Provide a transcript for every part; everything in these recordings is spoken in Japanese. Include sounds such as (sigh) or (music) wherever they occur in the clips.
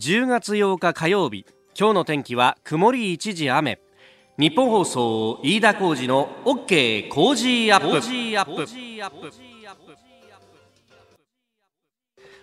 10月8日火曜日今日の天気は曇り一時雨。日本放送飯田浩二の OK 工事アップ。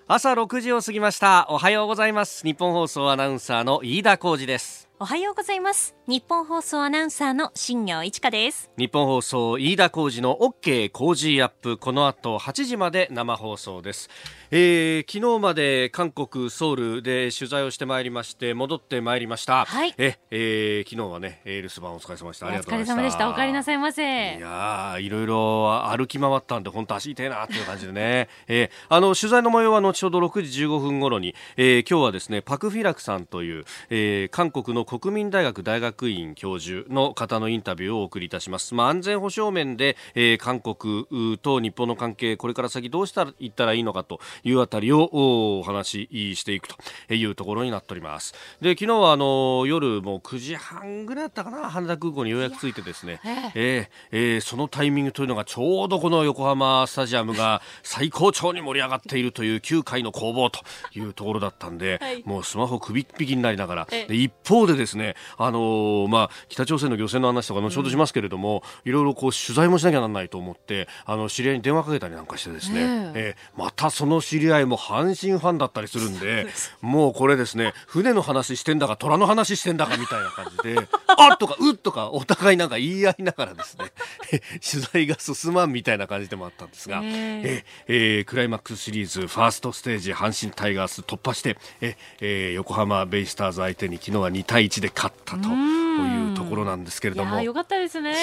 朝6時を過ぎました。おはようございます。日本放送アナウンサーの飯田浩二ですおはようございます。日本放送アナウンサーの新業一華です。日本放送飯田浩二の OK 工事アップ。この後8時まで生放送です。えー、昨日まで韓国ソウルで取材をしてまいりまして戻ってまいりました、はい、え、えー、昨日はねエールス版お疲れ様でした。ありがとうございました。お疲れ様でしたお帰りなさいませ。いやいろいろ歩き回ったんで本当足痛いなっていう感じでね、(laughs) えー、あの取材の模様は後ほど6時15分頃に、えー、今日はですねパク・フィラクさんという、えー、韓国の国民大学大学院教授の方のインタビューをお送りいたします。まあ安全保障面で、えー、韓国と日本の関係これから先どうしたらいったらいいのかというあたりをお話ししていくというところになっております。で昨日はあの夜もう9時半ぐらいだったかな羽田空港にようやく着いてですね、えー、えー、そのタイミングというのがちょうどこの横浜スタジアムが最高潮に盛り上がっているという9回の攻防というところだったんで、はい、もうスマホ首っ引きになりながら。で一方でですねあのー、まあ、北朝鮮の漁船の話とか後ほどしますけれども、うん、いろいろこう取材もしなきゃならないと思ってあの知り合いに電話かけたりなんかしてですね、えー、えー、またその知り合いも阪神ファンだったりするんで (laughs) もうこれですね船の話してんだか虎の話してんだかみたいな感じで (laughs) あっとかうっとかお互いなんか言い合いながらですね (laughs) 取材が進まんみたいな感じでもあったんですが、えー、えー、クライマックスシリーズファーストステージ阪神タイガース突破してえ、えー、横浜ベイスターズ相手に昨日は2対1で勝ったというところなんですけれども。よかったですね。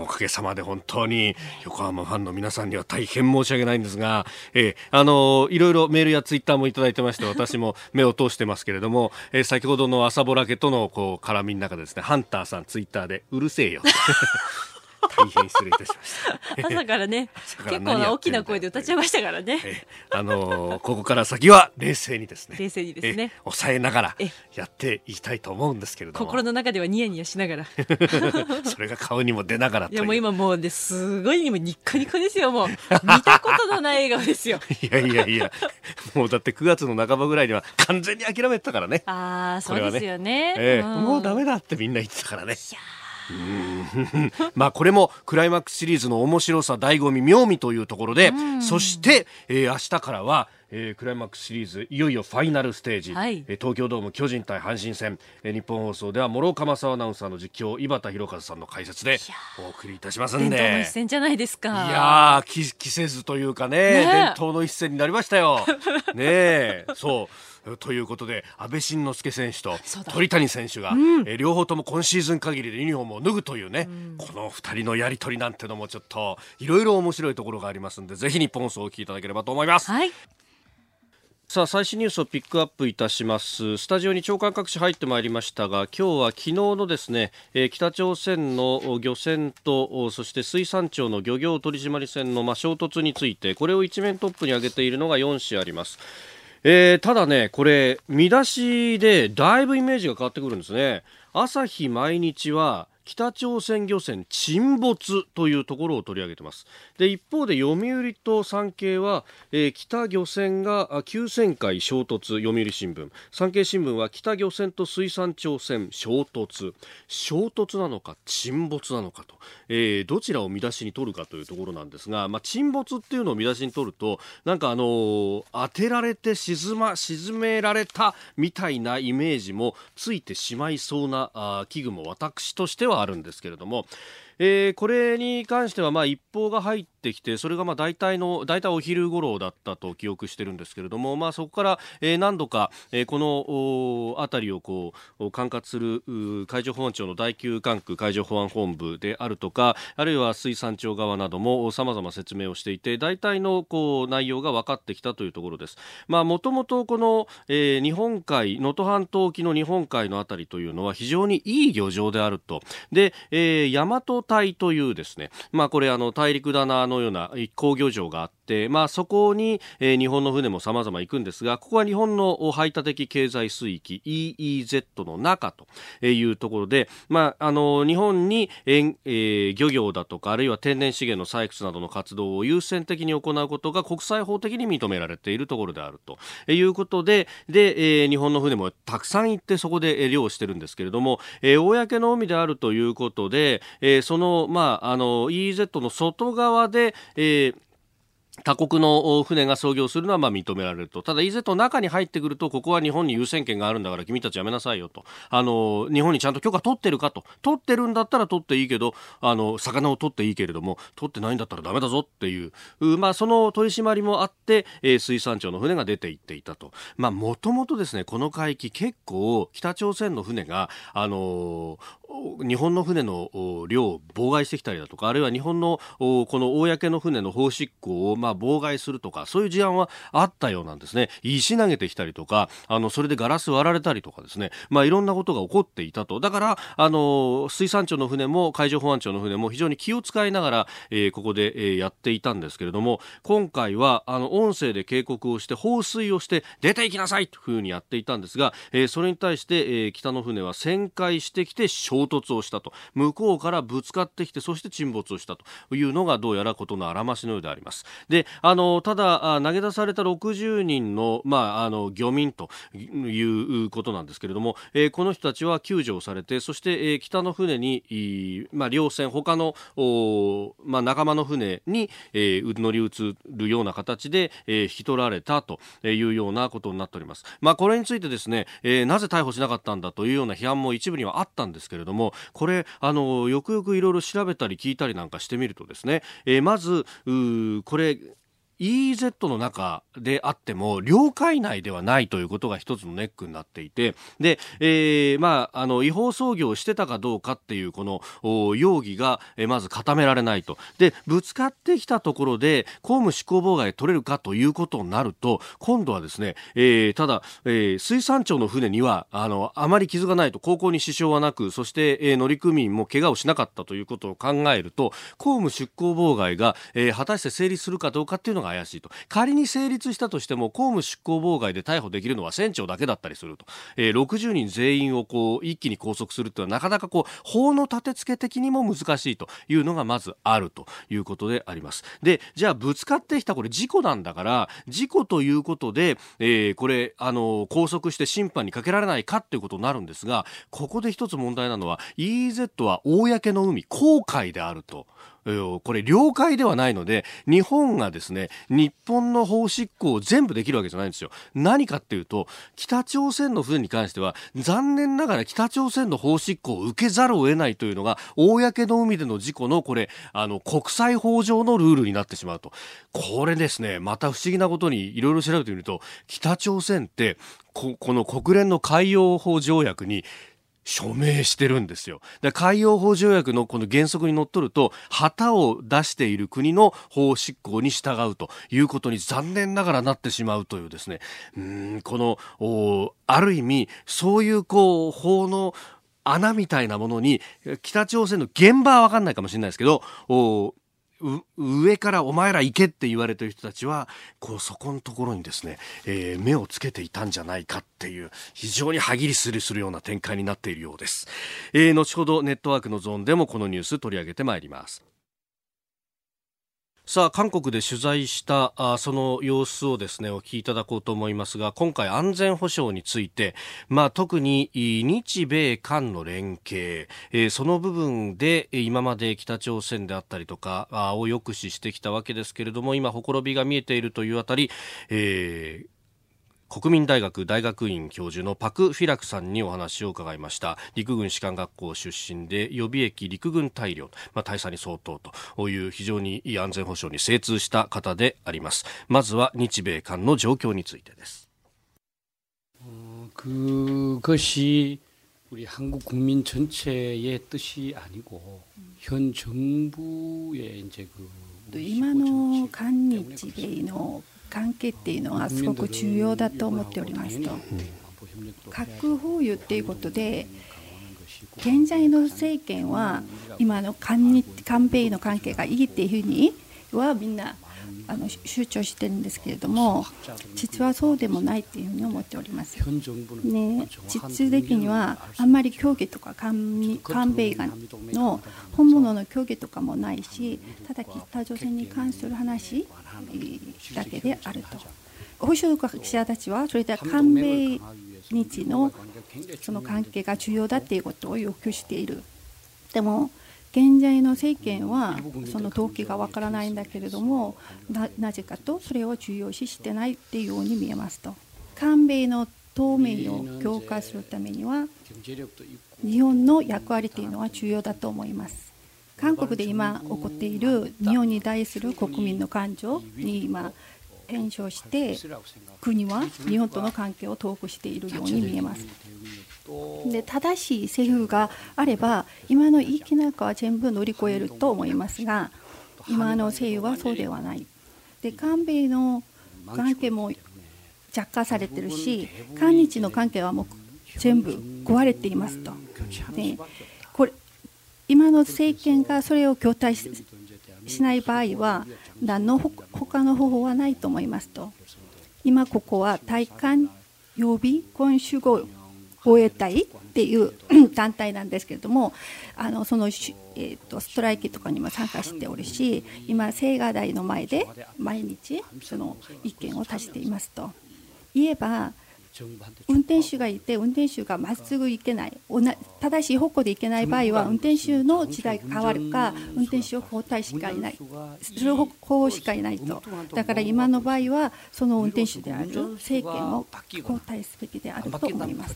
おかげさまで本当に横浜ファンの皆さんには大変申し訳ないんですが、えー、あのいろいろメールやツイッターもいただいてまして私も目を通してますけれども、えー、先ほどの朝ぼらけとのこう絡みの中でですねハンターさんツイッターでうるせえよ大変失礼いたしました。朝からね結構な大きな声で歌っちゃいましたからね、あのー、ここから先は冷静にですね。冷静にですね。抑えながらやっていきたいと思うんですけれども。心の中ではニヤニヤしながら。(laughs) それが顔にも出ながらいやもう今もうすごい今ニッコニコですよもう。見たことのない笑顔ですよ。(laughs) いやいやいや。もうだって9月の半ばぐらいには完全に諦めてたからね。ああそうですよね、ねえ。ー、うん、もうダメだってみんな言ってたからね。いや (laughs) まあこれもクライマックスシリーズの面白さ醍醐味妙味というところで、そして、えー、明日からはえー、クライマックスシリーズいよいよファイナルステージ、はい、えー、東京ドーム巨人対阪神戦、えー、日本放送では諸岡正アナウンサーの実況井端弘和さんの解説でお送りいたしますんで。伝統の一戦じゃないですか。いやー着せずというかね、ね、伝統の一戦になりましたよ。ねそうということで安倍晋之助選手と鳥谷選手が、うん、え両方とも今シーズン限りでユニフォームを脱ぐというね、うん、この2人のやり取りなんてのもちょっといろいろ面白いところがありますんでぜひ日本放送をお聞きいただければと思います。はい。さあ最新ニュースをピックアップいたします。スタジオに長官各紙入ってまいりましたが今日は昨日のですね、えー、北朝鮮の漁船とそして水産庁の漁業取締船のまあ衝突についてこれを一面トップに挙げているのが4紙あります。えー、ただね、これ、見出しでだいぶイメージが変わってくるんですね。朝日毎日は北朝鮮漁船沈没というところを取り上げてます。で一方で読売と産経は、えー、北漁船が急旋回衝突読売新聞。産経新聞は北漁船と水産庁船衝突。衝突なのか沈没なのかと、えー、どちらを見出しに取るかというところなんですが、まあ、沈没っていうのを見出しに取るとなんかあのー、当てられて沈,、ま、沈められたみたいなイメージもついてしまいそうなあ危惧も私としてはあるんですけれども、えー、これに関してはまあ一報が入ってきてそれがまあ大体の大体お昼頃だったと記憶してるんですけれども、まあ、そこから、えー、何度か、えー、この辺りをこう管轄する海上保安庁の第9管区海上保安本部であるとかあるいは水産庁側などもさまざま説明をしていて大体のこう内容が分かってきたというところです。もともとこの、えー、日本海能登半島沖の日本海の辺りというのは非常にいい漁場であるとで、えー、大和隊というですね、まあ、これあの大陸棚のような工業場があっ、まあ、そこに、えー、日本の船も様々行くんですがここは日本の排他的経済水域 EEZ の中というところで、まあ、あの日本に、えー、漁業だとかあるいは天然資源の採掘などの活動を優先的に行うことが国際法的に認められているところであるということでで、えー、日本の船もたくさん行ってそこで漁をしているんですけれども、えー、公の海であるということで、えー、その,、まあ、あの EEZ の外側で、えー他国の船が操業するのはまあ認められると。ただ EZ の中に入ってくると、ここは日本に優先権があるんだから君たちやめなさいよと。あの、日本にちゃんと許可取ってるかと。取ってるんだったら取っていいけど、あの、魚を取っていいけれども、取ってないんだったらダメだぞっていう、まあその取り締まりもあって、えー、水産庁の船が出て行っていたと。まあもともとですね、この海域結構北朝鮮の船が、あの日本の船の漁を妨害してきたりだとか、あるいは日本のこの公の船の法執行をまあ妨害するとか、そういう事案はあったようなんですね。石投げてきたりとか、あの、それでガラス割られたりとかですね、まあいろんなことが起こっていたと。だから、あの、水産庁の船も海上保安庁の船も非常に気を使いながら、えー、ここで、えー、やっていたんですけれども、今回は、あの、音声で警告をして、放水をして、出ていきなさいというふうにやっていたんですが、えー、それに対して、えー、北の船は旋回してきて衝突をしたと。向こうからぶつかってきて、そして沈没をしたというのがどうやらことのあらましのようであります。で、あの、ただ、投げ出された60人の、まあ、あの、漁民ということなんですけれども、えー、この人たちは救助をされて、そして、えー、北の船に、まあ、両船、他のお、まあ、仲間の船に、えー、乗り移るような形で、えー、引き取られたというようなことになっております。まあ、これについてですね、えー、なぜ逮捕しなかったんだというような批判も一部にはあったんですけれども、これ、あの、よくよくいろいろ調べたり聞いたりなんかしてみるとですね、えー、まず、これ、EEZ の中であっても領海内ではないということが一つのネックになっていてで、えー、まあ、あの違法操業をしてたかどうかっていうこの容疑が、えまず固められないと。でぶつかってきたところで公務執行妨害取れるかということになると今度はですね、えー、ただ、えー、水産庁の船にはあのあまり傷がないと航行に支障はなくそして、えー、乗組員も怪我をしなかったということを考えると公務執行妨害が、えー、果たして成立するかどうかっていうのが怪しいと。仮に成立したとしても公務執行妨害で逮捕できるのは船長だけだったりすると、えー、60人全員をこう一気に拘束するというのはなかなかこう法の立て付け的にも難しいというのがまずあるということであります。でじゃあぶつかってきたこれ事故なんだから事故ということで、えー、これあの拘束して審判にかけられないかっていうことになるんですがここで一つ問題なのは EEZ は公の海公海であると。これ領海ではないので日本がですね日本の法執行を全部できるわけじゃないんですよ。何かっていうと北朝鮮の船に関しては残念ながら北朝鮮の法執行を受けざるを得ないというのが公の海での事故のこれあの国際法上のルールになってしまうと。これですねまた不思議なことにいろいろ調べてみると北朝鮮ってこの国連の海洋法条約に署名してるんですよ。で海洋法条約のこの原則にのっとると、旗を出している国の法執行に従うということに残念ながらなってしまうというですね、うんこの、ある意味、そういうこう、法の穴みたいなものに、北朝鮮の現場はわかんないかもしれないですけど、上からお前ら行けって言われてる人たちはこうそこのところにですね、えー、目をつけていたんじゃないかっていう非常に歯切りするするような展開になっているようです、えー、後ほどネットワークのゾーンでもこのニュース取り上げてまいります。さあ韓国で取材したあその様子をですねお聞きいただこうと思いますが今回安全保障について、まあ、特に日米韓の連携、えー、その部分で今まで北朝鮮であったりとかあを抑止してきたわけですけれども今ほころびが見えているというあたり、えー、国民大学大学院教授のパク・フィラクさんにお話を伺いました陸軍士官学校出身で予備役陸軍大量、まあ、大佐に相当という非常にいい安全保障に精通した方でありますまずは日米韓の状況についてです그것이우리한국국민전체의뜻이아니고현정부의이제그今の韓日米の 関係っていうのはすごく重要だと思っておりますと核保有っていうことで現在の政権は今の韓日韓米の関係がいいっていうふうにはみんなあの主張してるんですけれども実はそうでもないっていうふうに思っております。ね、実的にはあんまり競技とか韓韓米がの本物の競技とかもないし、ただ北朝鮮に関する話だけであると。保守学者たちはそれで韓米日のその関係が重要だっていうことを要求している。でも現在の政権はその動機がわからないんだけれどもなぜかとそれを重要視してないっていうように見えますと韓米の透明を強化するためには日本の役割というのは重要だと思います韓国で今起こっている日本に対する国民の感情に今検証して国は日本との関係を遠くしているように見えますで正しい政府があれば今のいいきなんかは全部乗り越えると思いますが今の政府はそうではない。で韓米の関係も着火されてるし韓日の関係はもう全部壊れていますと。で今の政権がそれを強体しない場合は何の他の方法はないと思いますと。今ここは対韓予備婚主語防衛隊っていう団体なんですけれどもあのその、えーと、ストライキとかにも参加しておるし今青瓦台の前で毎日その意見を足していますと。言えば運転手がいて運転手がまっすぐ行けない。正しい方向で行けない場合は運転手の時代が変わるか運転手を交代しかいない。する方向しかいないと。だから今の場合はその運転手である政権を交代すべきであると思います。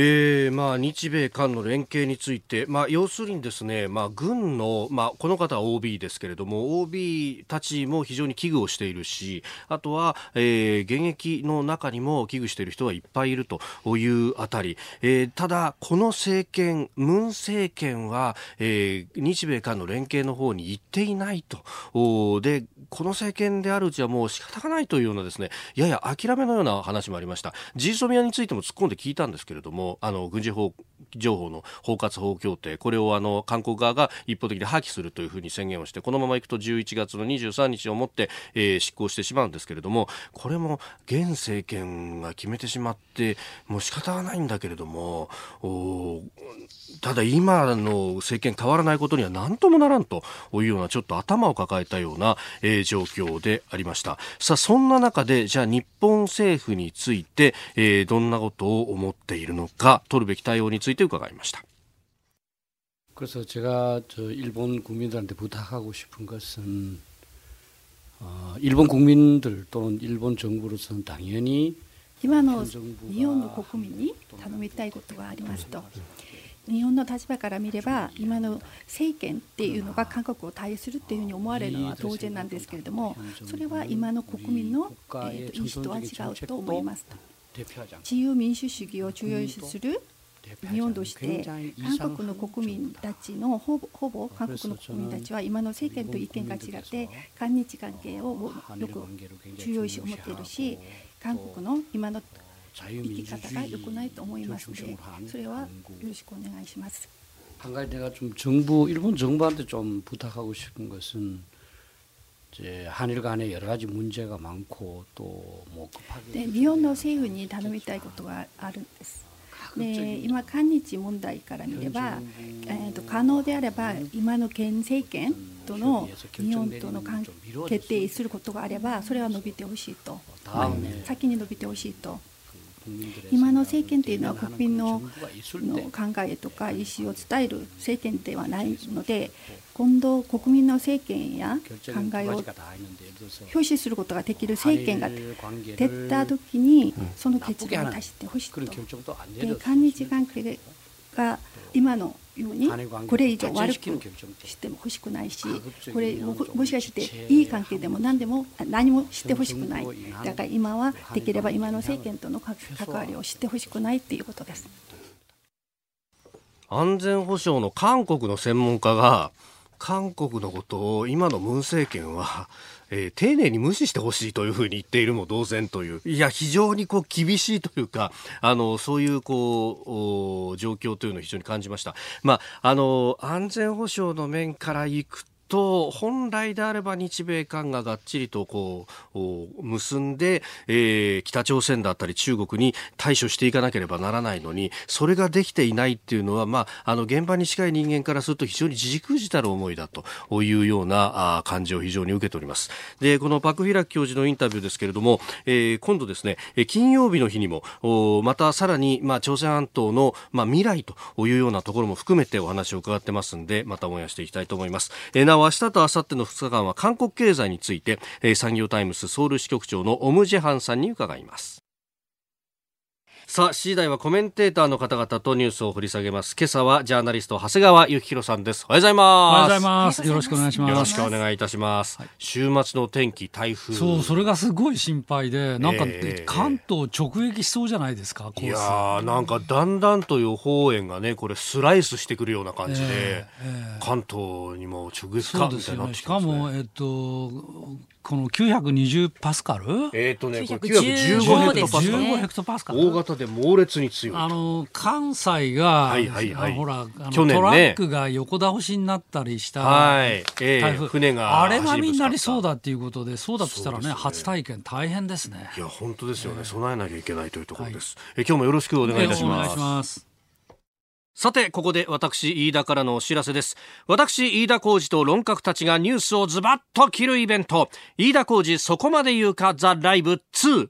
えーまあ、日米韓の連携について、まあ、要するにですね、まあ、軍の、まあ、この方は OB ですけれども OB たちも非常に危惧をしているしあとは、えー、現役の中にも危惧している人はいっぱいいるというあたり、えー、ただ、この政権ムン政権は、えー、日米韓の連携の方に行っていないとおでこの政権であるうちはもう仕方がないというようなですねやや諦めのような話もありました。ジーソミアについても突っ込んで聞いたんですけれどもあの軍事法情報の包括法協定。これをあの韓国側が一方的に破棄するというふうに宣言をしてこのままいくと11月の23日をもって、えー、執行してしまうんですけれどもこれも現政権が決めてしまってもう仕方がないんだけれどもただ今の政権変わらないことには何ともならんというようなちょっと頭を抱えたような、えー、状況でありました。さあそんな中でじゃあ日本政府について、えー、どんなことを思っているのか取るべき対応について伺いました。그래서제가저일본국민들한테부탁하고싶은것은어일본국민들또는일본정부로서는당연히今の日本の国民に頼みたいことがありますと日本の立場から見れば今の政権っていうのが韓国を対するっていうふうに思われるのは当然なんですけれどもそれは今の国民の、えー、と意思とは違うと思いますと 自由民主主義を重要視する日本として韓国の国民たちのほぼほぼ韓国の国民たちは今の政権と意見が違って韓日関係をよく重要視を持っているし韓国の今の生き方が良くないと思いますのでそれはよろしくお願いします。한가지내가좀정부일본정부한테좀부탁하고싶은것은이제 한일간에여러가지문제가많고또뭐급하게日本の政府に頼みたいことがあるんです。で今、韓日問題から見れば、えーと、可能であれば今の現政権との日本との関係決定することがあればそれは伸びてほしいと、先に伸びてほしいと。 今の政権というのは国民のの考えとか意思を伝える政権ではないので今度国民の政権や考えを表示することができる政権が出た時にその決断を出してほしいと。で韓日関係が今のようにこれ以上悪くしても欲しくないしこれももしかしていい関係でも何でも何もしてほしくない。だから今はできれば今の政権との関わりを知ってほしくないっていうことです。安全保障の韓国の専門家が韓国のことを今のムン政権はえー、丁寧に無視してほしいというふうに言っているも同然という、いや、非常にこう厳しいというか、あの、そういうこう、状況というのを非常に感じました。まあ、あの、安全保障の面からいくと本来であれば日米韓ががっちりとこう結んで、えー、北朝鮮だったり中国に対処していかなければならないのにそれができていないっていうのは、まあ、あの現場に近い人間からすると非常に自軸じたる思いだというようなあ感じを非常に受けております。でこのパク・フィラク教授のインタビューですけれども、えー、今度ですね金曜日の日にもまたさらに、まあ、朝鮮半島の、まあ、未来というようなところも含めてお話を伺ってますんでまたオンエアしていきたいと思います、えー、明日と明後日の2日間は韓国経済について、えー、産業タイムスソウル支局長のオムジェハンさんに伺います。さあ、7時台はコメンテーターの方々とニュースを掘り下げます。今朝はジャーナリスト、長谷川幸宏さんです。おはようございます。おはようございます。よろしくお願いします。よろしくお願いいたします。はい、週末の天気、台風。そう、それがすごい心配で、なんか、えー、関東直撃しそうじゃないですか、いやー、なんかだんだんと予報円がね、これスライスしてくるような感じで、えーえー、関東にも直撃かみたいになってきます、ね、しかも、えっと、この920パスカル？えっ、ー、とね、これ915ヘクトパスカル。ヘクトパスカル。大型で猛烈に強い。あの、関西が、はいはいはい、ほら、去年、ね、トラックが横倒しになったりした、はい、えー、船が。あれがみんなにそうだっていうことで、そうだとしたらね、ね初体験大変ですね。いや、本当ですよね、備えなきゃいけないというところです。はい、え今日もよろしくお願いいたします。お願いします。さて、ここで私、飯田からのお知らせです。私、飯田浩司と論客たちがニュースをズバッと切るイベント、飯田浩司そこまで言うか？ザ・ライブ2。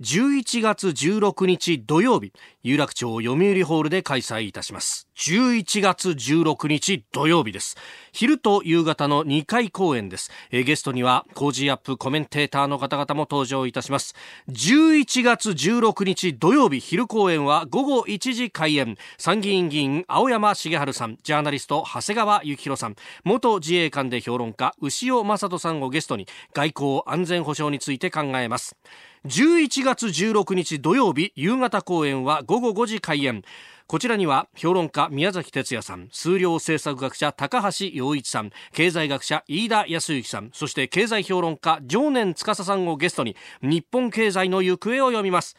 11月16日土曜日、有楽町読売ホールで開催いたします。11月16日土曜日です。昼と夕方の2回公演です。えゲストには、コージーアップコメンテーターの方々も登場いたします。11月16日土曜日昼公演は午後1時開演。参議院議員青山茂春さん、ジャーナリスト長谷川幸宏さん、元自衛官で評論家牛尾正人さんをゲストに外交安全保障について考えます。11月16日土曜日夕方公演は午後5時開演。こちらには評論家宮崎哲也さん数量政策学者高橋洋一さん経済学者飯田康之さんそして経済評論家常年司さんをゲストに日本経済の行方を読みます。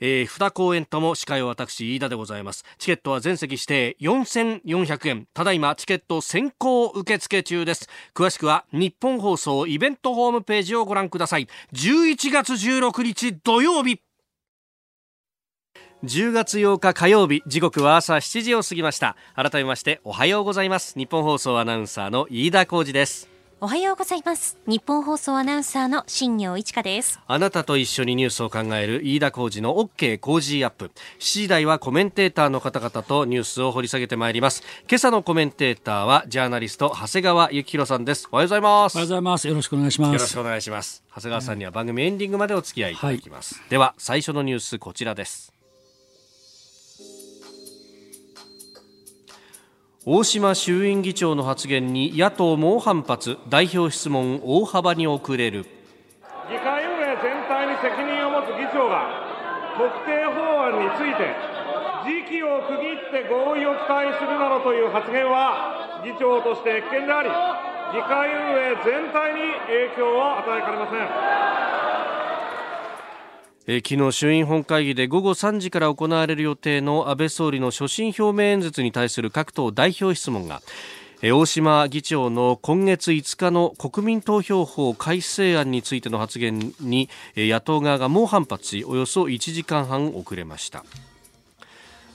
えー、2公演とも司会は私飯田でございます。チケットは全席指定4400円。ただいまチケット先行受付中です。詳しくは日本放送イベントホームページをご覧ください。11月16日土曜日。10月8日火曜日時刻は朝7時を過ぎました。改めましておはようございます。日本放送アナウンサーの飯田浩二です。おはようございます。日本放送アナウンサーの新業一華です。あなたと一緒にニュースを考える飯田浩二の OK 工事アップ。7時台はコメンテーターの方々とニュースを掘り下げてまいります。今朝のコメンテーターはジャーナリスト長谷川幸宏さんです。おはようございます。おはようございます。よろしくお願いします。よろしくお願いします。長谷川さんには番組エンディングまでお付き合いいただきます、はい、では最初のニュースこちらです大島衆院議長の発言に野党猛反発。代表質問大幅に遅れる。議会運営全体に責任を持つ議長が特定法案について時期を区切って合意を期待するなどという発言は議長として危険であり議会運営全体に影響を与えかねません。昨日衆院本会議で午後3時から行われる予定の安倍総理の所信表明演説に対する各党代表質問が大島議長の今月5日の国民投票法改正案についての発言に野党側が猛反発しおよそ1時間半遅れました。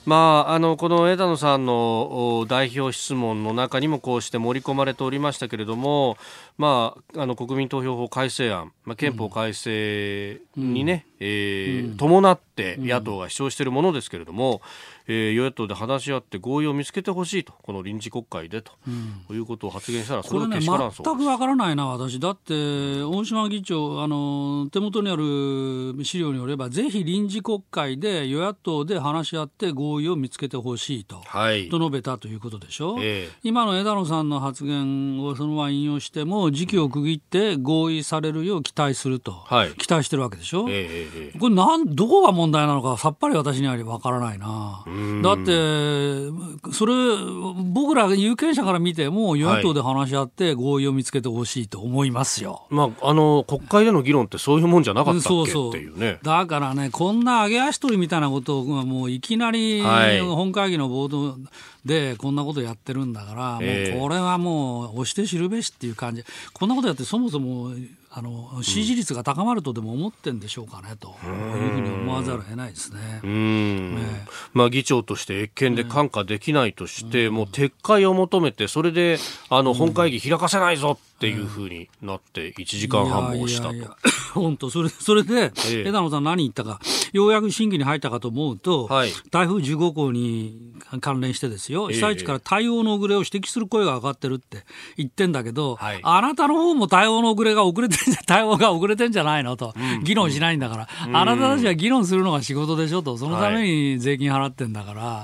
まあ、あのこの枝野さんの代表質問の中にもこうして盛り込まれておりましたけれども、まあ、あの国民投票法改正案、まあ、憲法改正にね、うん、えーうん、伴って野党が主張しているものですけれども、えー、与野党で話し合って合意を見つけてほしいとこの臨時国会でと、うん、いうことを発言したらそれはけしからんそう、ね、全くわからないな私。だって大島議長あの手元にある資料によればぜひ臨時国会で与野党で話し合って合意を見つけてほしいと,、はい、と述べたということでしょ、えー、今の枝野さんの発言をそのまま引用してもの時期を区切って合意されるよう期待すると、はい、期待してるわけでしょ、えー、これなんどこが問題なのかさっぱり私には分からないな。だってそれ僕ら有権者から見ても与野党で話し合って合意を見つけてほしいと思いますよ、はい、まあ、あの国会での議論ってそういうもんじゃなかったっけ？そうそう。っていうね。だからねこんな揚げ足取りみたいなことをもういきなり本会議の冒頭でこんなことやってるんだから、もうこれはもう押して知るべしっていう感じ、こんなことやってそもそもあの支持率が高まるとでも思ってんでしょうかねと。いうふうに思わざるを得ないですね。ねまあ、議長として越権で看過できないとして、もう撤回を求めて、それであの本会議開かせないぞっていうふうになって、1時間半もしたと。本当それそれで、ええ、枝野さん、何言ったか、ようやく審議に入ったかと思うと、はい、台風15号に関連してですよ、被災地から対応の遅れを指摘する声が上がってるって言ってんだけど、はい、あなたの方も対応の遅れが遅れて (laughs) 対応が遅れてんじゃないのと、議論しないんだから、あなたたちは議論するのが仕事でしょと、そのために税金払ってんだから、っ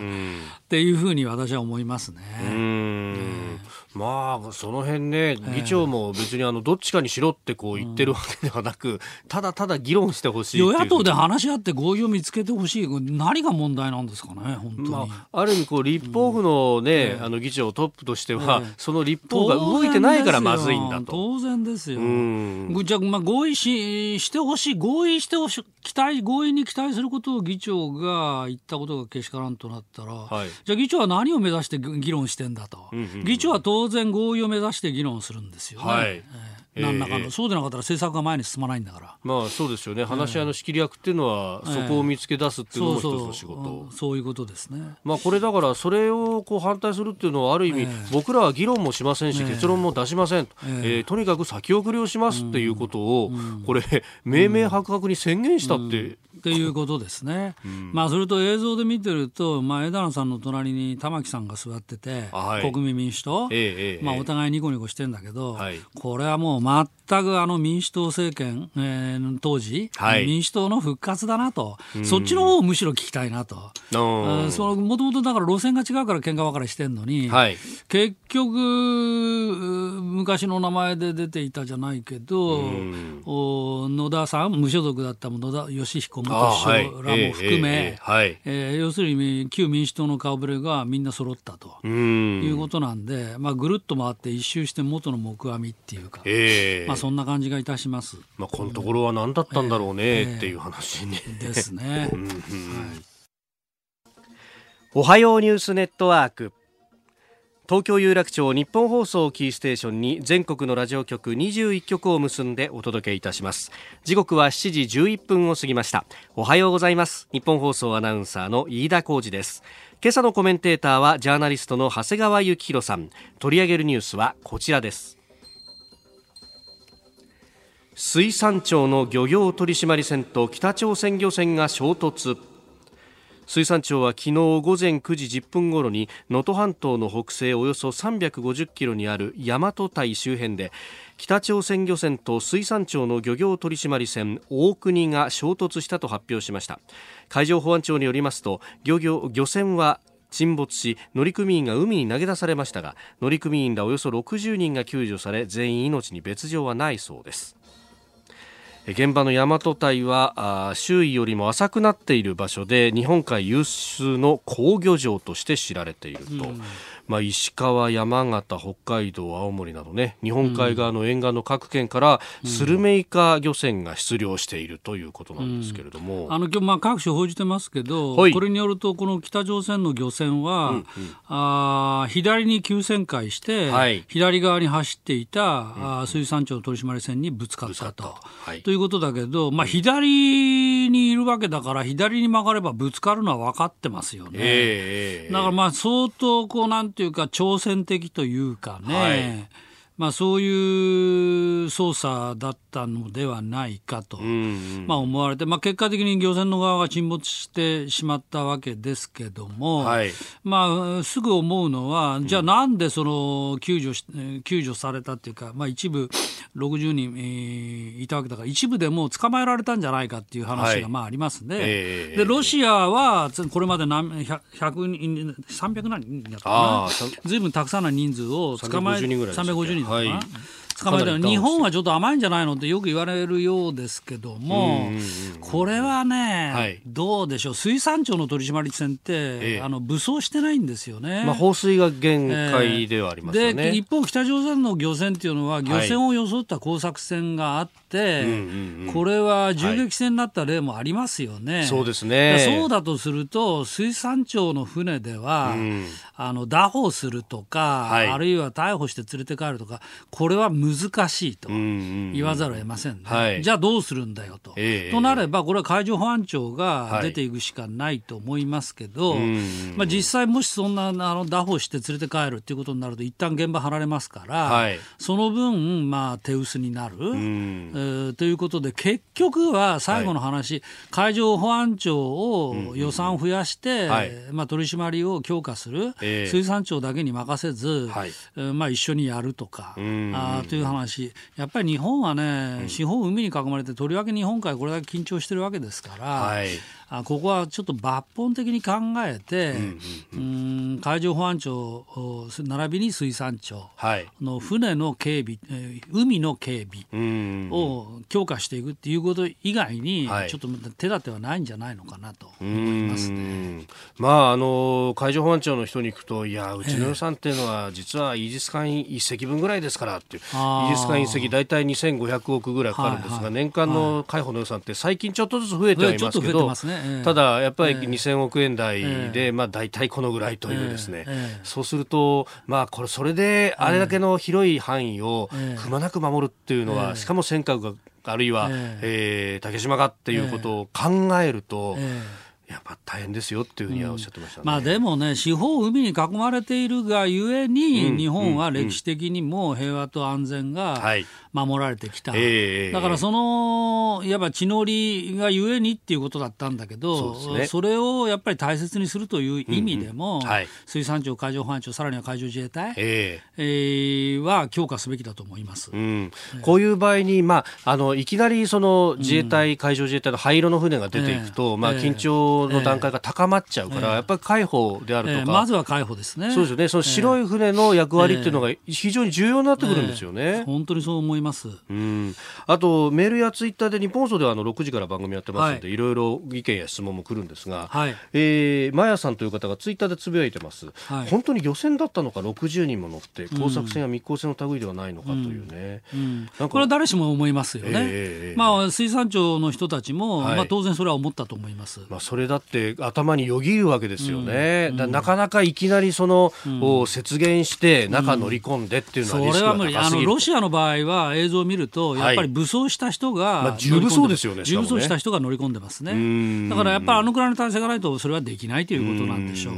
ていうふうに私は思いますね。まあ、その辺ね、議長も別にあのどっちかにしろってこう言ってるわけではなく、ただただ議論してほしい与野党で話し合って合意を見つけてほしい、何が問題なんですかね、本当に。まあ、ある意味こう、立法府のね、あの議長トップとしては、その立法が動いてないからまずいんだと。当然ですよ。じゃあ、まあ、合意ししてほしい、合意してほしい、期待、合意に期待することを議長が言ったことがけしからんとなったら、はい、じゃあ議長は何を目指して議論してんだと。議長は当然合意を目指して議論するんですよね。はい何らかの、えー、そうでなかったら政策が前に進まないんだから。まあそうですよね。話し合いの仕切り役っていうのは、そこを見つけ出すっていうのも一つの仕事、えー、そういうことですね。まあこれだからそれをこう反対するっていうのはある意味、えー、僕らは議論もしませんし、結論も出しません、えー、とにかく先送りをしますっていうことを、これ明明白々に宣言したって。っていうことですね。うん、まあそれと映像で見てると、まあ、枝野さんの隣に玉木さんが座ってて、はい、国民民主党、ええまあ、お互いニコニコしてんだけど、はい、これはもう黙っ全くあの民主党政権、えー、当時、はい、民主党の復活だなと、うん、そっちの方をむしろ聞きたいなと。もともとだから路線が違うから喧嘩別れしてんのに、はい、結局、昔の名前で出ていたじゃないけど、うん、野田さん、無所属だった野田義彦元首相らも含め、え要するに旧民主党の顔ぶれがみんな揃ったと。いうことなんで、まあ、ぐるっと回って一周して元の木阿弥っていうか、えー、まあ、そんな感じがいたします、まあ、このところは何だったんだろうね、っていう話ね。ですね。(laughs) はい、おはようニュースネットワーク。東京有楽町日本放送キーステーションに全国のラジオ局21局を結んでお届けいたします。時刻は7時11分を過ぎました。おはようございます。日本放送アナウンサーの飯田浩二です。今朝のコメンテーターはジャーナリストの長谷川幸宏さん。取り上げるニュースはこちらです水産庁の漁業取締船と北朝鮮漁船が衝突。水産庁は昨日午前9時10分ごろに能登半島の北西およそ350キロにある大和堆周辺で北朝鮮漁船と水産庁の漁業取締船大国が衝突したと発表しました。海上保安庁によりますと漁業漁船は沈没し乗組員が海に投げ出されましたが乗組員らおよそ60人が救助され全員命に別状はないそうです。現場の大和隊は周囲よりも浅くなっている場所で日本海有数の工魚場として知られていると。うんまあ、石川、山形、北海道、青森などね日本海側の沿岸の各県からスルメイカ漁船が出漁しているということなんですけれども、うん、あの今日まあ各種報じてますけど、はい、これによるとこの北朝鮮の漁船は、うんうん、あ左に急旋回して、はい、左側に走っていた、うん、あ水産庁取締船にぶつかったと。はい、ということだけど、まあ、左にいるわけだから左に曲がればぶつかるのは分かってますよね。えー、だからまあ相当こうなんていうか挑戦的というかね、はい、まあ、そういう操作だったのではないかと、まあ、思われて、まあ、結果的に漁船の側が沈没してしまったわけですけども、はい、まあ、すぐ思うのは、じゃあなんでその救助し救助されたっていうか、まあ、一部60人、えー、いたわけだから、一部でも捕まえられたんじゃないかっていう話がまあありますね、はいえー、でロシアはこれまで何100人、300何人やったかな、ずいぶんたくさんの人数を捕まえ、350人はい。2日前で日本はちょっと甘いんじゃないのってよく言われるようですけども、これはね、はい、どうでしょう、水産庁の取締船って、ええ、あの武装してないんですよね。まあ、放水が限界ではありますよね、えー、で一方、北朝鮮の漁船っていうのは、漁船を装った工作船があって、これは銃撃戦になった例もありますよね。はい、そうですね。そうだとすると、水産庁の船では、うん、あの拿捕するとか、はい、あるいは逮捕して連れて帰るとか、これは難しいと言わざるを得ませんね。はい、じゃあどうするんだよと。えー、となれば、これは海上保安庁が出ていくしかないと思いますけど、はい、まあ、実際、もしそんなあの拿捕して連れて帰るっていうことになると、一旦現場離れますから、はい、その分、まあ、手薄になる、えー、ということで、結局は最後の話、海上保安庁を予算を増やして、まあ、取り締まりを強化する、えー、水産庁だけに任せず、はい。まあ、一緒にやるとか、あという話、やっぱり日本はね、四方海に囲まれて、とりわけ日本海、これだけ緊張してるわけですから、はい、あここはちょっと抜本的に考えて、うん、海上保安庁並びに水産庁の船の警備、え海の警備を強化していくっていうこと以外に、ちょっと手立てはないんじゃないのかなと思いますね。まあ、あの海上保安庁の人に行くと、いや、うちの予算っていうのは、実はイージス艦1隻分ぐらいですからっていう、イージス艦1隻、大体2500億ぐらいかかるんですが、はいはい、年間の海保の予算って、最近ちょっとずつ増えてはいますけど、ただやっぱり2000億円台で、まあ、大体このぐらいというですね、そうすると、まあ、これそれであれだけの広い範囲をくまなく守るっていうのは、しかも尖閣があるいは、えー、竹島がっていうことを考えると、やっぱ大変ですよっていうふうにはおっしゃってました、ね。うん、まあ、でもね、四方海に囲まれているがゆえに、うん、日本は歴史的にも平和と安全が守られてきた、はい、だからそのいわば地の利がゆえにっていうことだったんだけど、そ、ね,、れをやっぱり大切にするという意味でも、うんうん。はい、水産庁、海上保安庁、さらには海上自衛隊、えー、えー、は強化すべきだと思います、うん、こういう場合に、まあ、あのいきなりその自衛隊、海上自衛隊の灰色の船が出ていくと、えー、まあ、緊張の段階が高まっちゃうから、やっぱり海保であるとか、まずは海保ですね。そうですよね。その白い船の役割っていうのが非常に重要になってくるんですよね。本当にそう思います。うん。あとメールやツイッターで日本放送ではあの6時から番組やってますので、いろいろ意見や質問も来るんですが、はい、えー、マヤさんという方がツイッターでつぶやいてます。はい、本当に漁船だったのか？60人も乗って工作船や密航船の類ではないのかというね。うん、うん、これは誰しも思いますよね。えー、まあ水産庁の人たちも、はい、まあ当然それは思ったと思います。まあそれだって頭によぎるわけですよね、うん、なかなかいきなりその、うん、節減して中乗り込んでっていうのはリスクが高すぎる、あのロシアの場合は映像を見るとやっぱり武装した人が、はい、まあ、重武装ですよね重武装した人が乗り込んでますね。だからやっぱりあのくらいの体制がないとそれはできないということなんでしょう。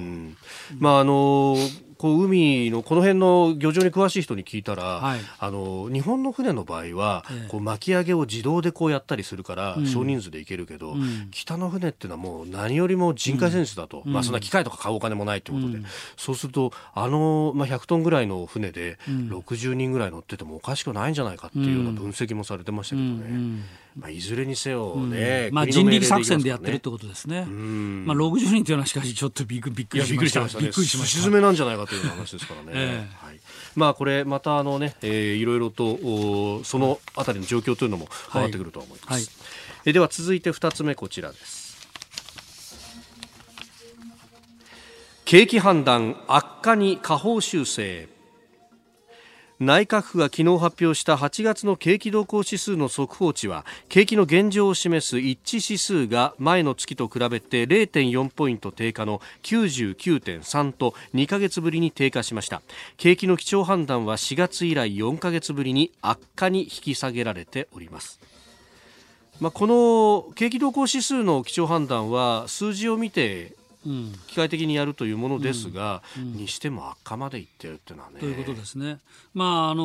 まああのーこう海のこの辺の漁場に詳しい人に聞いたら、はい、あの日本の船の場合は、ええ、こう巻き上げを自動でこうやったりするから、うん、少人数で行けるけど、うん、北の船っていうのはもう何よりも人海戦術だと、うん、まあ、そんな機械とか買うお金もないということで、そうするとあの、まあ、100トンぐらいの船で60人ぐらい乗っててもおかしくないんじゃないかっていうような分析もされてましたけどね。まあ、いずれにせよね、うん、まあ、人力作戦でやってるってことですね、まあ、60人というのはしかしちょっとびっくりしました。びっくりしました、ね、沈めなんじゃないかという話ですからね。(laughs) えー、はい。まあ、これまたあのね、えー、いろいろとそのあたりの状況というのも変わってくると思います、はい。はい、えでは続いて2つ目こちらです。景気判断悪化に下方修正内閣府が昨日発表した8月の景気動向指数の速報値は景気の現状を示す一致指数が前の月と比べて0.4ポイント低下の99.3と2ヶ月ぶりに低下しました。景気の基調判断は4月以来4ヶ月ぶりに悪化に引き下げられております。まあ、この景気動向指数の基調判断は数字を見て機械的にやるというものですが、うんうん、にしても悪化までいってるっていうのはね。ということですね。まああの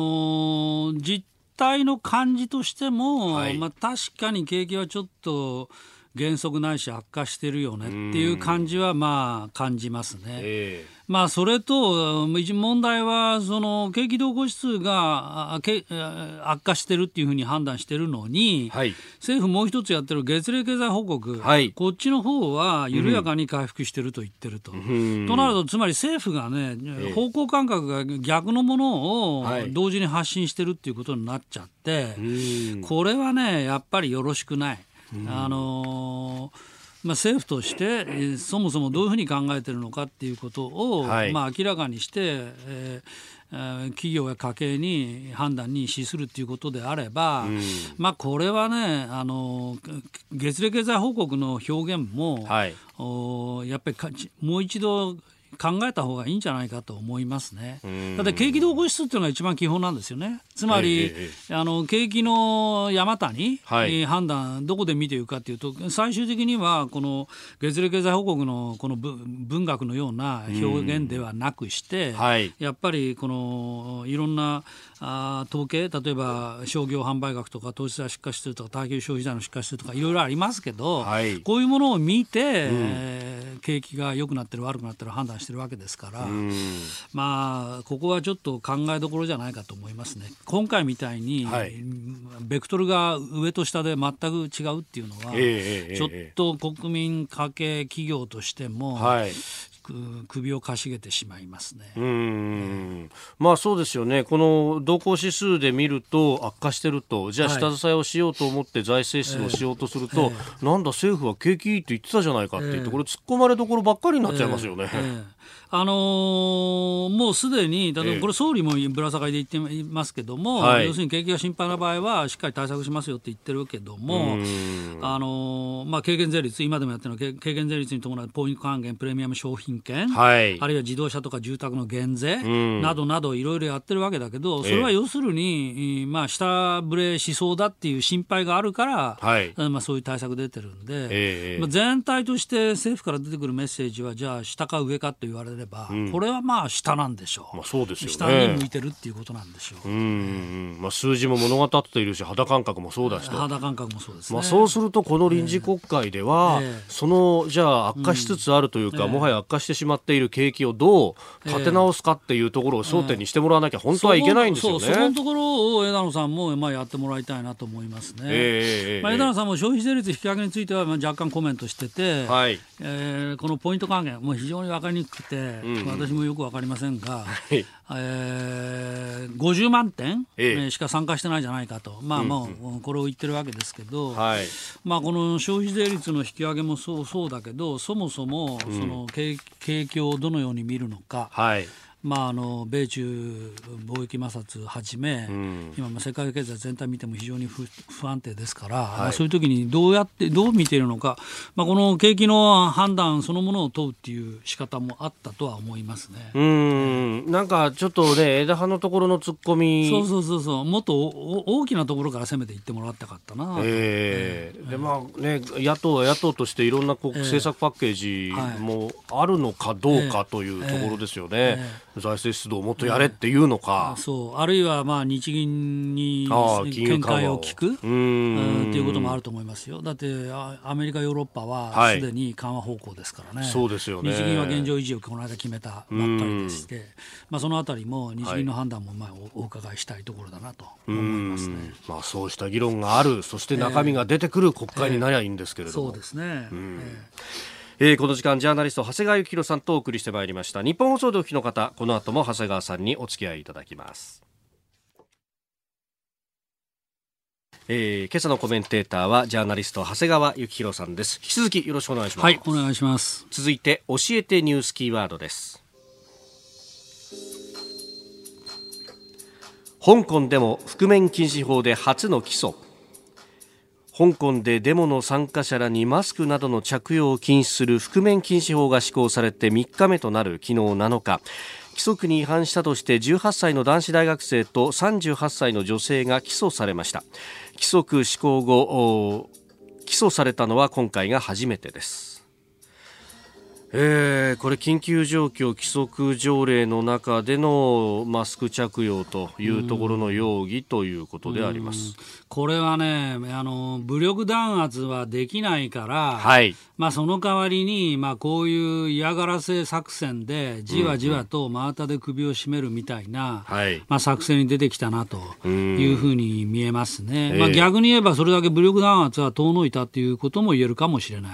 ー、実態の感じとしても、はい、まあ、確かに景気はちょっと減速ないし悪化してるよねっていう感じはまあ感じますね。えーまあ、それと、問題は、その景気動向指数が悪化してるっていうふうに判断してるのに、はい、政府もう一つやってる月例経済報告、はい、こっちの方は緩やかに回復してると言ってると。うん、となると、つまり政府がね、方向感覚が逆のものを同時に発信してるっていうことになっちゃって、はい、これはね、やっぱりよろしくない。あのーまあ、政府としてそもそもどういうふうに考えているのかっていうことを、はい、まあ、明らかにして、えー、企業や家計に判断に資するということであれば、うん、まあ、これはねあの月例経済報告の表現も、はい、おやっぱりもう一度考えた方がいいんじゃないかと思いますね。だって景気動向指数っていうのが一番基本なんですよね。つまり、えー、あの景気の山谷、はい、判断どこで見ていくかというと最終的にはこの月例経済報告のこの文学のような表現ではなくして、はい、やっぱりこのいろんなあ統計例えば商業販売額とか投資者出荷指数とか耐久消費財の出荷指数とかいろいろありますけど、はい、こういうものを見て、うん、えー、景気が良くなってる悪くなってる判断してるわけですから、まあここはちょっと考えどころじゃないかと思いますね。今回みたいに、はい、ベクトルが上と下で全く違うっていうのは、えー、ちょっと国民家計企業としても、はい、首をかしげてしまいますね。うんまあそうですよね。この動向指数で見ると悪化してると、じゃあ下支えをしようと思って財政出動しようとすると、えー、なんだ政府は景気いいって言ってたじゃないかって言って、これ突っ込まれどころばっかりになっちゃいますよね。えーえーあのー、もうすでに、例えばこれ、総理もぶら下がりで言っていますけども、はい、要するに景気が心配な場合は、しっかり対策しますよって言ってるけども、あのー、まあ、軽減税率、今でもやってるのは、軽減税率に伴うポイント還元、プレミアム商品券、はい、あるいは自動車とか住宅の減税などなど、いろいろやってるわけだけど、それは要するに、まあ、下振れしそうだっていう心配があるから、はい、まあ、そういう対策出てるんで、えー、まあ、全体として政府から出てくるメッセージは、じゃあ、下か上かと言われれば、うん、これはまあ下なんでしょう、まあ、そうですよ、ね、下に向いてるっていうことなんでしょう、うんまあ、数字も物語っているし肌感覚もそうだし肌感覚もそうです、ね、まあ、そうするとこの臨時国会では、えー、そのじゃあ悪化しつつあるというか、うん、もはや悪化してしまっている景気をどう立て直すかっていうところを争点にしてもらわなきゃ本当はいけないんですよね、そのところを枝野さんもまあやってもらいたいなと思いますね、えー、まあ、枝野さんも消費税率引き上げについてはまあ若干コメントしてて、はい。えー、このポイント還元もう非常に分かりにくくて、うん、私もよく分かりませんが、はい。えー、50万点、ええ。しか参加してないじゃないかと、まあ、もうこれを言ってるわけですけど、はい、まあ、この消費税率の引き上げもそうそうだけど、そもそもその景気をどのように見るのか。はいまあ、あの米中貿易摩擦はじめ、うん、今、世界経済全体見ても非常に不安定ですから、はい、まあ、そういう時にどうやって、どう見ているのか、まあ、この景気の判断そのものを問うっていう仕方もあったとは思いますね。うん。なんかちょっとね、枝葉のところの突っ込みそうそうそうそう、もっと大きなところから攻めていってもらったかったな、えー、えー、でまあね、野党は野党としていろんなこう、政策パッケージもあるのかどうかというところですよね。えーえー財政出動をもっとやれっていうのか、うん、そう。あるいはまあ日銀に見解を聞く。うん。っていうこともあると思いますよ。だってアメリカヨーロッパはすでに緩和方向ですからね、そうですよね。日銀は現状維持をこの間決めたばっかりでして、まあ、そのあたりも日銀の判断もまあお伺いしたいところだなと思いますね、まあ、そうした議論がある。そして中身が出てくる国会になりゃいいんですけれども、えー、そうですね、えーえー、この時間ジャーナリスト長谷川幸宏さんとお送りしてまいりました。日本放送でお聞きの方この後も長谷川さんにお付き合いいただきます。えー、今朝のコメンテーターはジャーナリスト長谷川幸宏さんです。引き続きよろしくお願いします。はいお願いします。続いて教えてニュースキーワードです。香港でも覆面禁止法で初の起訴香港でデモの参加者らにマスクなどの着用を禁止する覆面禁止法が施行されて3日目となる昨日7日。規則に違反したとして18歳の男子大学生と38歳の女性が起訴されました。規則施行後起訴されたのは今回が初めてです。えー、これ緊急状況規則条例の中でのマスク着用というところの容疑ということであります。これはね、あの武力弾圧はできないから、はい、まあその代わりに、まあこういう嫌がらせ作戦でじわじわと真綿で首を絞めるみたいな、うんうん、まあ作戦に出てきたなというふうに見えますね。まあ逆に言えばそれだけ武力弾圧は遠のいたということも言えるかもしれない。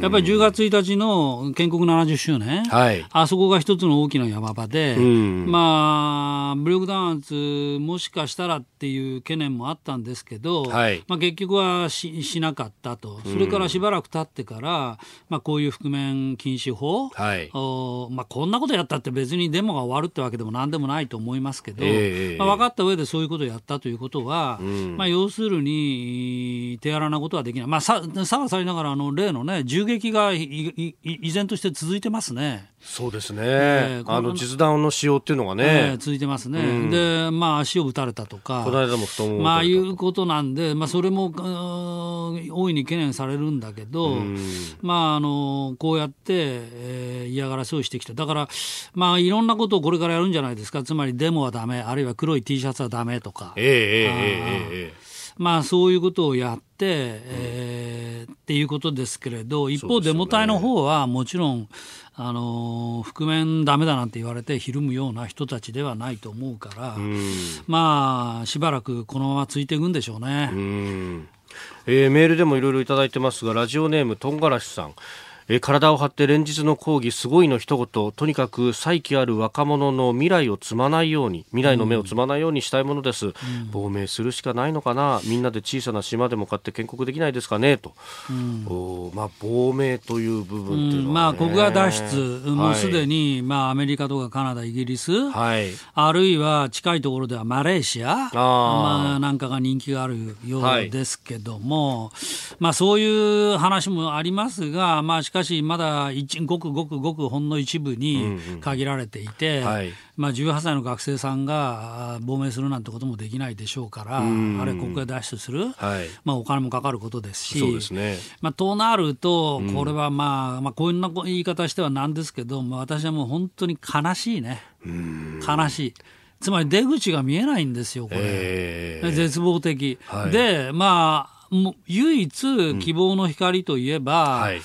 やっぱり10月1日の建国70周年、はい、あそこが一つの大きな山場で、うん、まあ、武力弾圧、もしかしたらっていう懸念もあったんですけど、はい、まあ、結局はししなかったと、それからしばらく経ってから、まあ、こういう覆面禁止法、はい、おまあ、こんなことやったって別にデモが終わるってわけでもなんでもないと思いますけど、えー、まあ、分かった上でそういうことをやったということは、うん、まあ、要するに手荒なことはできない、まあ、ささらされながらあの例の、ね、銃撃が依然として続いてますね。そうですね、えー、あの実弾の使用っていうのがね、えー、続いてますね、うん、で、まあ、足を撃たれたとか、この間も太ももまあいうことなんで、まあ、それも大いに懸念されるんだけど、うん、まあ、あのこうやって、えー、嫌がらせをしてきた、だから、まあ、いろんなことをこれからやるんじゃないですか、つまりデモはだめ、あるいは黒い T シャツはだめとか。えー、えー、えー、えーまあ、そういうことをやって、えー、っていうことですけれど、一方、デモ隊の方はもちろん、あの覆面だめだなんて言われてひるむような人たちではないと思うから、まあ、しばらくこのままついていくんでしょうね。うえー、メールでもいろいろいただいてますが、ラジオネームとんがらしさん。え体を張って連日の抗議すごいの一言とにかく再起ある若者の未来を積まないように未来の目を積まないようにしたいものです、うん、亡命するしかないのかな？みんなで小さな島でも買って建国できないですかね？と、うん、おまあ、亡命という部分っていうのは、ね。うん、まあ、国外脱出、もうすでに、まあ、アメリカとかカナダ、イギリス、はい、あるいは近いところではマレーシアまあ、なんかが人気があるようですけども、はい、まあ、そういう話もありますが、まあ、しかしまだごくごくごくほんの一部に限られていて、うんうんはい、まあ、18歳の学生さんが亡命するなんてこともできないでしょうから、うん。あれ、国外脱出する、はい、まあ、お金もかかることですし、すね。まあ、となると、これはまあ、まあ、こんな言い方してはなんですけど、まあ、私はもう本当に悲しいね、悲しい。つまり出口が見えないんですよ、これ。えー、絶望的。はい、で、まあ、唯一希望の光といえば、うんはい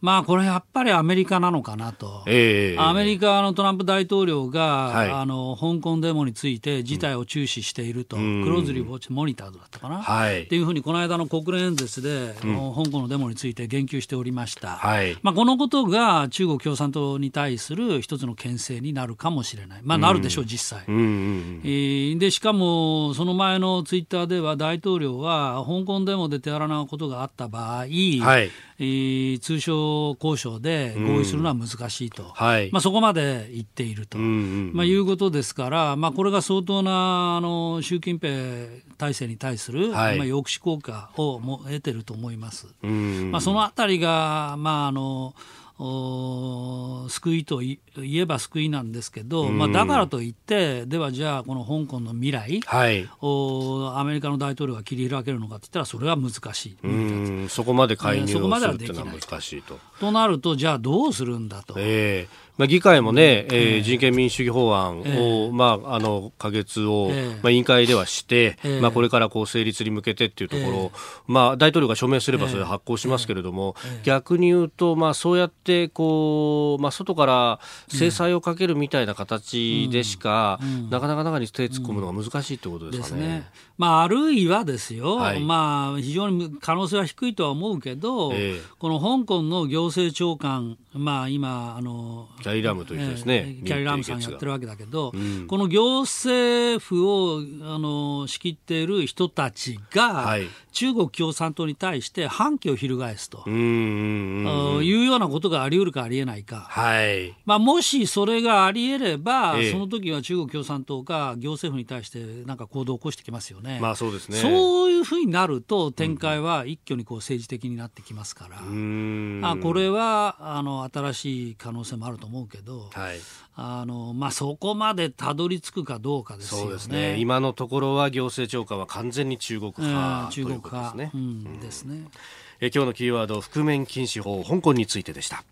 まあこれやっぱりアメリカなのかなと、えー、アメリカのトランプ大統領が、はい、あの香港デモについて事態を注視していると、うん、クローズリー・モニタードだったかな、はい、っていうふうにこの間の国連演説で、うん、香港のデモについて言及しておりました、はい、まあ、このことが中国共産党に対する一つの牽制になるかもしれない、まあ、なるでしょう、うん、実際、うんえー、でしかもその前のツイッターでは大統領は香港デモで手荒なことがあった場合、はい。えー、通商交渉で合意するのは難しいと、うんはい、まあ、そこまで言っていると、うんうん、まあ、いうことですから、まあ、これが相当なあの習近平体制に対する、はい、まあ、抑止効果をも得てると思います。うんうん、まあ、そのあたりが、まああの救いといえば救いなんですけど、まあ、だからといって、ではじゃあ、この香港の未来を、アメリカの大統領が切り開けるのかっていったら、それは難しいそこまで介入をするっていうのは難しいと。となると、じゃあどうするんだと。えーまあ、議会もね、えー、人権民主主義法案を、まあ、あの可決を、まあ、委員会ではして、まあ、これからこう成立に向けてっていうところ、まあ、大統領が署名すればそれ発行しますけれども、逆に言うと、まあ、そうやってこう、まあ、外から制裁をかけるみたいな形でしか、なかなか中に手突っ込むのが難しいってことですかね。ね。まあ、あるいはですよ、はい、まあ、非常に可能性は低いとは思うけど、えー、この香港の行政長官、まあ、今あの、キャリーラムという人ですね、えー、キャリーラムさんやってるわけだけど、うん、この行政府をあの仕切っている人たちが、はい、中国共産党に対して反旗を翻すと。いうようなことがあり得るかありえないか、はい。まあ、もしそれがあり得れば、えー、その時は中国共産党が行政府に対してなんか行動を起こしてきますよね。ね。まあそうですね。そういうふうになると展開は一挙にこう政治的になってきますから、うん、あこれはあの新しい可能性もあると思うけど、はい、あのまあそこまでたどり着くかどうかですよね。そうですね。今のところは行政長官は完全に中国派、うん、中国派ですね。うん、ですね。え今日のキーワード覆面禁止法香港についてでした。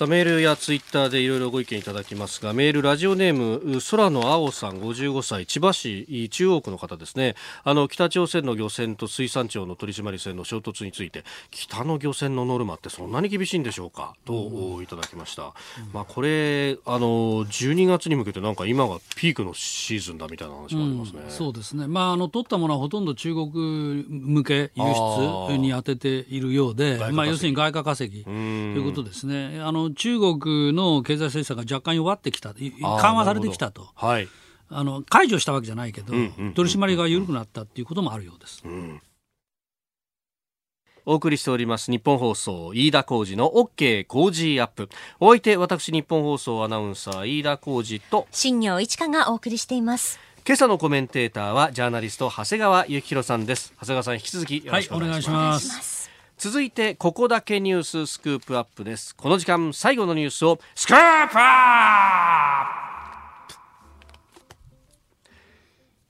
さあメールやツイッターでいろいろご意見いただきますがメールラジオネーム空の青さん55歳千葉市中央区の方ですね。あの北朝鮮の漁船と水産庁の取締船の衝突について北の漁船のノルマってそんなに厳しいんでしょうか？といただきました、うん、まあ、これあの12月に向けてなんか今がピークのシーズンだみたいな話もありますね、うん、そうですね、まあ、あの取ったものはほとんど中国向け輸出に当てているようでまあ、要するに外貨稼ぎということですね。あの中国の経済制裁が若干弱ってきた。緩和されてきたと。はい。あの解除したわけじゃないけど、取り締まりが緩くなったっていうこともあるようです。うん。お送りしております日本放送飯田浩二の OK 工事アップ。お相手私日本放送アナウンサー飯田浩二と新業一華がお送りしています。今朝のコメンテーターはジャーナリスト長谷川幸宏さんです。長谷川さん引き続きよろしくお願いします、はい続いてここだけニューススクープアップです。この時間最後のニュースをスクープアップ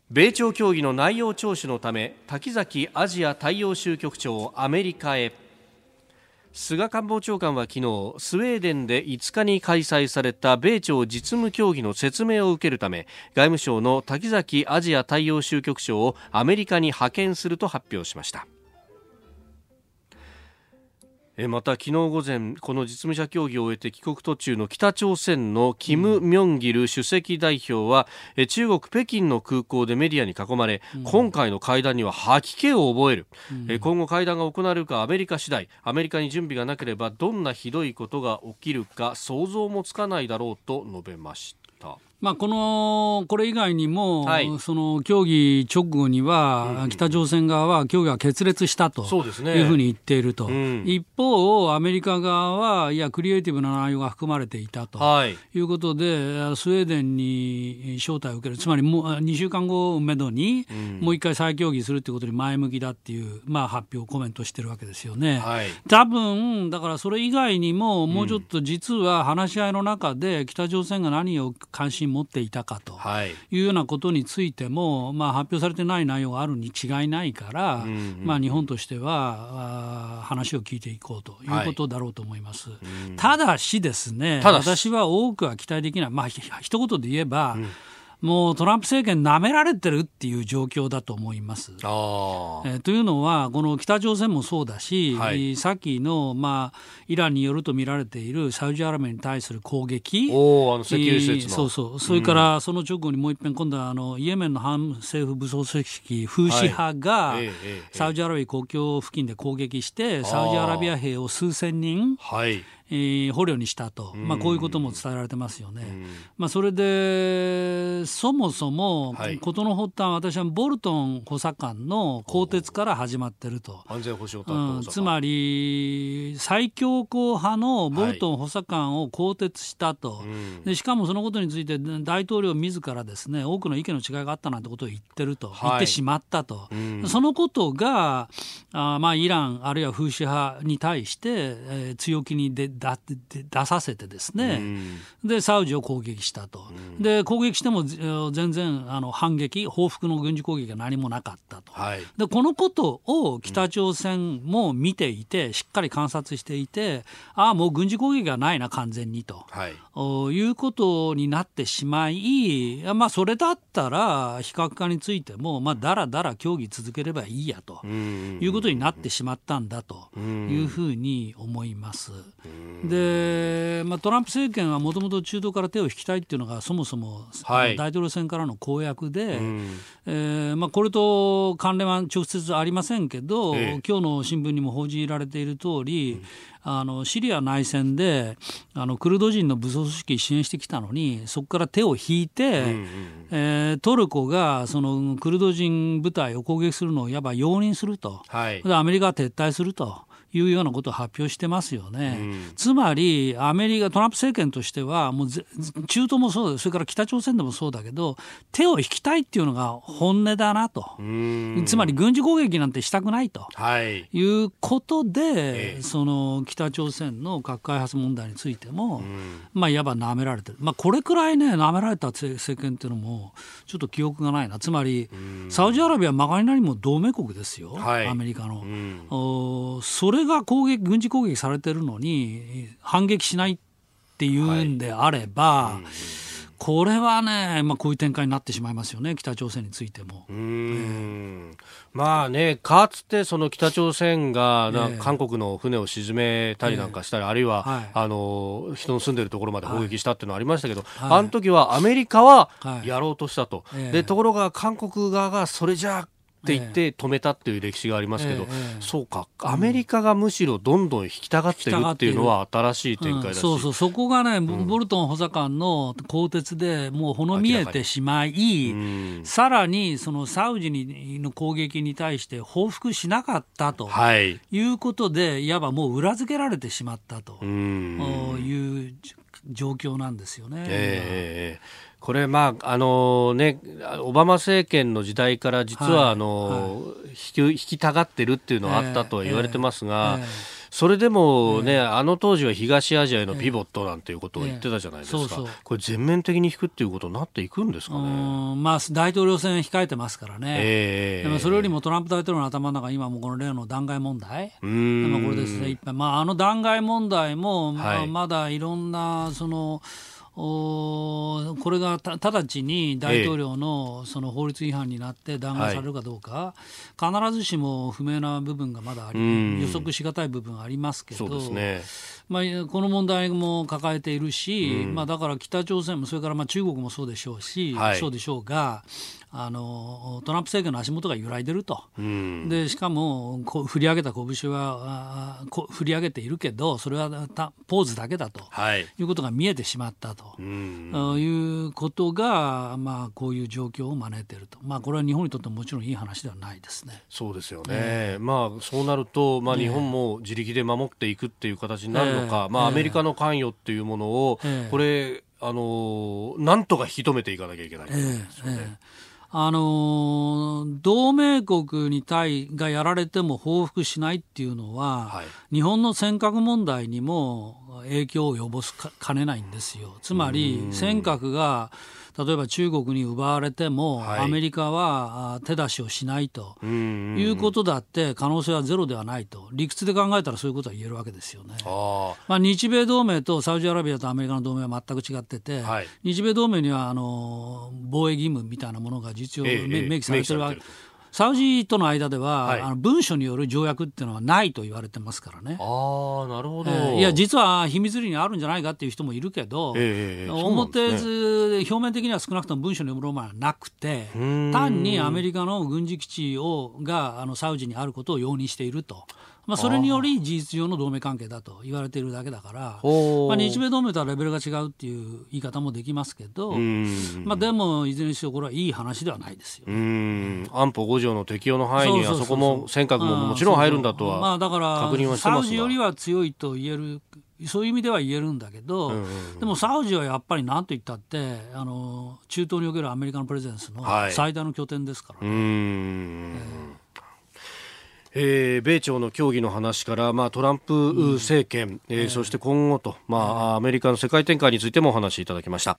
米朝協議の内容聴取のため滝崎アジア大洋州局長アメリカへ。菅官房長官は昨日スウェーデンで5日に開催された米朝実務協議の説明を受けるため外務省の滝崎アジア大洋州局長をアメリカに派遣すると発表しました。また昨日午前この実務者協議を終えて帰国途中の北朝鮮のキム・ミョンギル主席代表は中国北京の空港でメディアに囲まれ、うん、今回の会談には吐き気を覚える、うん、今後会談が行われるかアメリカ次第アメリカに準備がなければどんなひどいことが起きるか想像もつかないだろうと述べました。まあ、このこれ以外にも、はい、その協議直後には、北朝鮮側は協議は決裂したというふうに言っていると、うん、一方、アメリカ側は、いや、クリエイティブな内容が含まれていたとい。うことで、はい、スウェーデンに招待を受ける、つまりもう2週間後をめどに、もう一回再協議するということに前向きだっていう、まあ、発表、コメントしてるわけですよね。はい、多分だからそれ以外にも、もうちょっと実は話し合いの中で、北朝鮮が何を関心持っていたかとい。うようなことについても、まあ、発表されてない内容があるに違いないから、うんうん、まあ、日本としては話を聞いていこうということだろうと思います。はい、ただしですね私は多くは期待できない、まあ、一言で言えば、うんもうトランプ政権、なめられてるっていう状況だと思います。えー、というのは、この北朝鮮もそうだし、はい、さっきの、まあ、イランによると見られているサウジアラビアに対する攻撃、おあの石油施設そうそう、それからその直後にもう一遍、今度はあのイエメンの反政府武装組織、フーシ派が、サウジアラビア国境付近で攻撃して、サウジアラビア兵を数千人、はいえー、捕虜にしたと、まあ、こういうことも伝えられてますよね。まあ、それでそもそも、事の発端私はボルトン補佐官の更迭から始まってると。安全保障うん、つまり最強硬派のボルトン補佐官を更迭したと、はい、でしかもそのことについて大統領自らですね多くの意見の違いがあったなんてことを言ってると、はい、言ってしまったと、そのことがあ、まあ、イランあるいはフーシ派に対して、えー、強気に出だ出させてですね、うん、でサウジを攻撃したと、うん、で攻撃しても全然あの反撃報復の軍事攻撃が何もなかったと、はい、でこのことを北朝鮮も見ていて、しっかり観察していてああもう軍事攻撃がないな完全にと、はい、いうことになってしまい、まあ、それだったら非核化についても、まあ、だらだら協議続ければいいやと。いうことになってしまったんだというふうに思います。で、まあ、トランプ政権はもともと中東から手を引きたいっていうのがそもそも、大統領選からの公約で、うん、えー、まあ、これと関連は直接ありませんけど、ええ、今日の新聞にも報じられている通り、うんあのシリア内戦であのクルド人の武装組織支援してきたのにそこから手を引いて、うんうん、えー、トルコがそのクルド人部隊を攻撃するのをいわば容認すると、はい、アメリカは撤退すると。いうようなことを発表してますよね。うん、つまり、アメリカ、トランプ政権としては、もう中東もそうです、それから北朝鮮でもそうだけど、手を引きたいっていうのが本音だなと、つまり軍事攻撃なんてしたくないと、はい、いうことで、ええ、その北朝鮮の核開発問題についても、まあ、いわば舐められてる、まあ、これくらいね、舐められた政権っていうのも、ちょっと記憶がないな、つまり、サウジアラビア、まがりなりも同盟国ですよ、はい、アメリカの。おそれれが攻撃軍事攻撃されてるのに反撃しないっっていうんであれば、はいうんこれはね、まあ、こういう展開になってしまいますよね、北朝鮮についても。まあね、かつてその北朝鮮が、えー、韓国の船を沈めたりなんかしたり、えー、あるいは、はい、あの人の住んでるところまで砲撃したっていうのはありましたけど、はい、あの時はアメリカはやろうとしたと、はい、でところが韓国側がそれじゃって言って止めたっていう歴史がありますけど、ええ、そうか、アメリカがむしろどんどん引きたがってるっていうのは新しい展開だし、うん、そうそう、そこがね、うん、ボルトン補佐官の更迭でもうほの見えてしまい、うん、さらにそのサウジにの攻撃に対して報復しなかったと、はい、いうことで、いわばもう裏付けられてしまったという状況なんですよね。えーこれ、まああのね、オバマ政権の時代から実はあの、はい。引き引きたがってるっていうのはあったとは言われてますが、えーえー、それでもね、あの当時は東アジアへのピボットなんていうことを言ってたじゃないですか、そうそう。これ、全面的に引くっていうことになっていくんですかね、まあ、大統領選控えてますからね、えー、でもそれよりもトランプ大統領の頭の中、今もこの例の弾劾問題、でもこれですね、まあ、あの弾劾問題も、まあ、まだいろんなその、おこれが直ちに大統領のその法律違反になって弾劾されるかどうか、必ずしも不明な部分がまだあり、予測しがたい部分ありますけど、ね、まあ、この問題も抱えているし、まあ、だから北朝鮮もそれからまあ中国もそうでしょうし、はい、そうでしょうが、あのトランプ政権の足元が揺らいでると、うん、でしかもこう振り上げた拳は振り上げているけどそれはポーズだけだと、はい、いうことが見えてしまったと、うん、いうことが、まあ、こういう状況を招いていると、まあ、これは日本にとってももちろんいい話ではないですね。そうですよね、えー、まあ、そうなると、まあ、日本も自力で守っていくっていう形になるのか、えー、まあ、アメリカの関与っていうものを、えー、これあのなんとか引き止めていかなきゃいけない、ね、えーえーあの同盟国に対がやられても報復しないっていうのは、はい、日本の尖閣問題にも影響を及ぼすかねないんですよ。つまり尖閣が例えば中国に奪われても、はい、アメリカは手出しをしないということだって可能性はゼロではないと。理屈で考えたらそういうことは言えるわけですよね。まあ、日米同盟とサウジアラビアとアメリカの同盟は全く違ってて、はい、日米同盟にはあの防衛義務みたいなものが実用、ええ、明記されてるわけ。です。サウジとの間では、はい、あの文書による条約っていうのはないと言われてますからね。あなるほど、えー、いや実は秘密裏にあるんじゃないかっていう人もいるけど、えー、表図、ね、表面的には少なくとも文書によるものはなくて単にアメリカの軍事基地をがあのサウジにあることを容認していると。まあ、それにより事実上の同盟関係だと言われているだけだから、まあ、日米同盟とはレベルが違うっていう言い方もできますけど、まあ、でもいずれにせよこれはいい話ではないですよ、ね、安保5条の適用の範囲にはそこも尖閣ももちろん入るんだとはまあ、だからサウジよりは強いと言えるそういう意味では言えるんだけど、うんうん、でもサウジはやっぱりなんと言ったってあの中東におけるアメリカのプレゼンスの最大の拠点ですからね。はい、えーえー、米朝の協議の話から、まあ、トランプ政権、うん、えー、そして今後と、まあ、アメリカの世界展開についてもお話しいただきました。